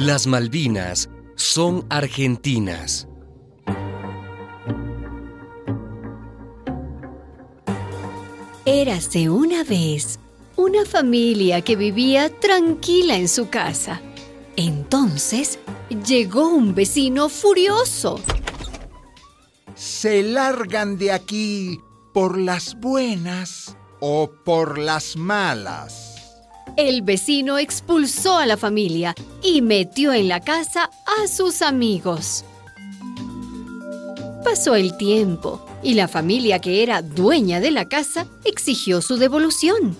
Las Malvinas son argentinas. Érase una vez una familia que vivía tranquila en su casa. Entonces llegó un vecino furioso. Se largan de aquí por las buenas o por las malas. El vecino expulsó a la familia y metió en la casa a sus amigos. Pasó el tiempo y la familia que era dueña de la casa exigió su devolución.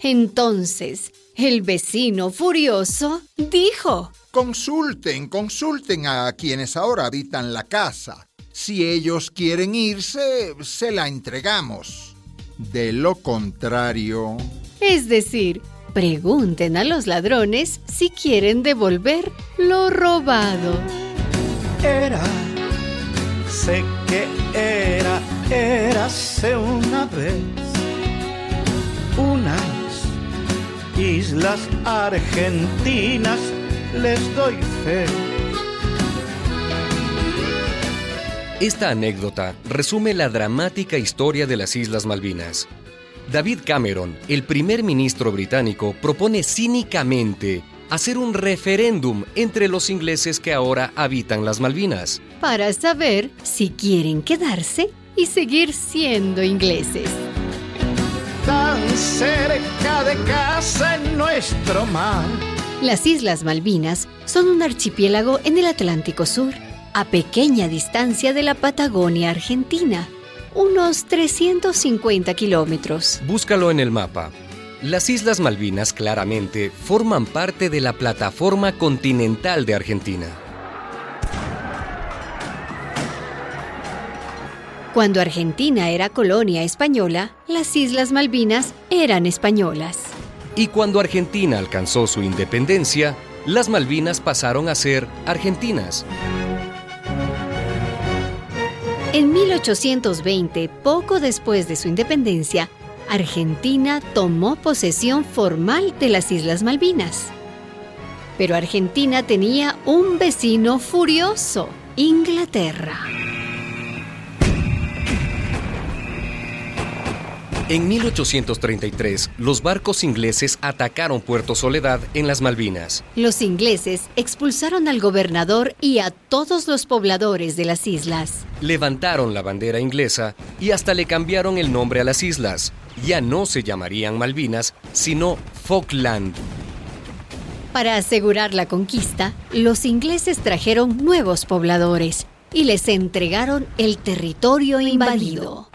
Entonces, el vecino furioso dijo, Consulten, consulten a quienes ahora habitan la casa. Si ellos quieren irse, se la entregamos. De lo contrario... Es decir, pregunten a los ladrones si quieren devolver lo robado. Era, sé que era, érase una vez, unas islas argentinas, les doy fe. Esta anécdota resume la dramática historia de las Islas Malvinas. David Cameron, el primer ministro británico, propone cínicamente hacer un referéndum entre los ingleses que ahora habitan las Malvinas. Para saber si quieren quedarse y seguir siendo ingleses. Tan cerca de casa en nuestro mar. Las Islas Malvinas son un archipiélago en el Atlántico Sur, a pequeña distancia de la Patagonia Argentina unos 350 kilómetros. Búscalo en el mapa. Las Islas Malvinas claramente forman parte de la plataforma continental de Argentina. Cuando Argentina era colonia española, las Islas Malvinas eran españolas. Y cuando Argentina alcanzó su independencia, las Malvinas pasaron a ser argentinas. En 1820, poco después de su independencia, Argentina tomó posesión formal de las Islas Malvinas. Pero Argentina tenía un vecino furioso, Inglaterra. En 1833, los barcos ingleses atacaron Puerto Soledad en las Malvinas. Los ingleses expulsaron al gobernador y a todos los pobladores de las islas. Levantaron la bandera inglesa y hasta le cambiaron el nombre a las islas. Ya no se llamarían Malvinas, sino Falkland. Para asegurar la conquista, los ingleses trajeron nuevos pobladores y les entregaron el territorio invadido.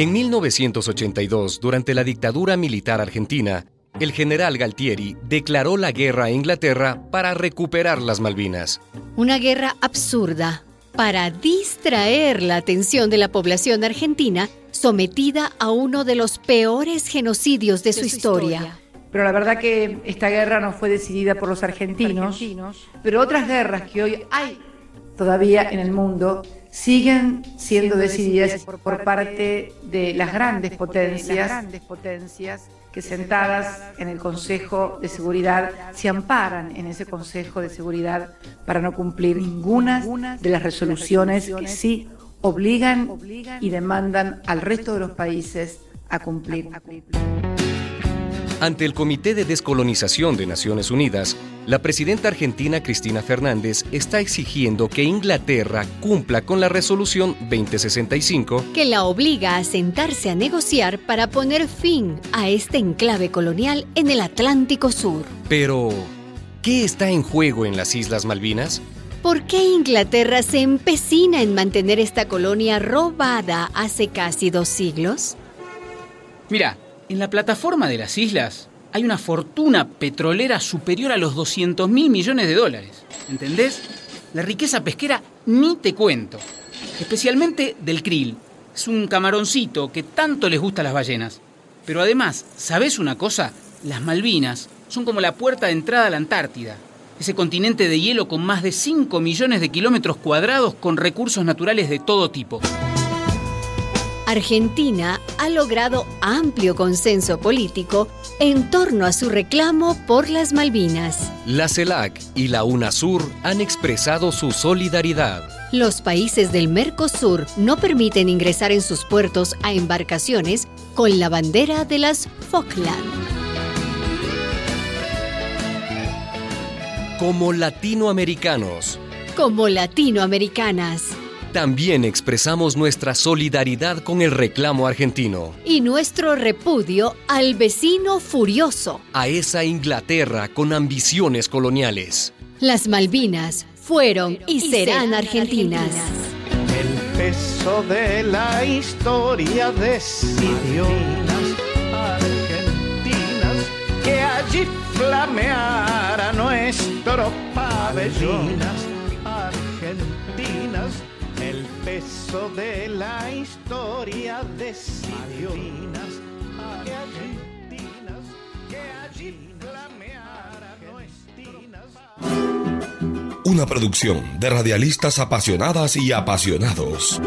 En 1982, durante la dictadura militar argentina, el general Galtieri declaró la guerra a Inglaterra para recuperar las Malvinas. Una guerra absurda para distraer la atención de la población argentina sometida a uno de los peores genocidios de, su, historia. Pero la verdad que esta guerra no fue decidida por los argentinos, pero otras guerras que hoy hay todavía en el mundo siguen siendo decididas por, parte de las grandes potencias que sentadas en el Consejo de Seguridad se amparan en ese Consejo de Seguridad para no cumplir ninguna de las resoluciones que sí obligan y demandan al resto de los países a cumplir. Ante el Comité de Descolonización de Naciones Unidas, la presidenta argentina Cristina Fernández está exigiendo que Inglaterra cumpla con la resolución 2065 que la obliga a sentarse a negociar para poner fin a este enclave colonial en el Atlántico Sur. Pero, ¿qué está en juego en las Islas Malvinas? ¿Por qué Inglaterra se empecina en mantener esta colonia robada hace casi dos siglos? Mira, en la plataforma de las islas hay una fortuna petrolera superior a los 200 mil millones de dólares. ¿Entendés? La riqueza pesquera ni te cuento. Especialmente del krill. Es un camaroncito que tanto les gusta a las ballenas. Pero además, ¿sabes una cosa? Las Malvinas son como la puerta de entrada a la Antártida. Ese continente de hielo con más de 5 millones de kilómetros cuadrados con recursos naturales de todo tipo. Argentina ha logrado amplio consenso político en torno a su reclamo por las Malvinas. La CELAC y la UNASUR han expresado su solidaridad. Los países del Mercosur no permiten ingresar en sus puertos a embarcaciones con la bandera de las Falkland. Como latinoamericanos. Como latinoamericanas. También expresamos nuestra solidaridad con el reclamo argentino. Y nuestro repudio al vecino furioso. A esa Inglaterra con ambiciones coloniales. Las Malvinas fueron y, serán, argentinas. El peso de la historia decidió argentinas que allí flameara nuestro pabellón. Argentinas el peso de la historia decidió que argentinas, que allí flameara Una producción de radialistas apasionadas y apasionados.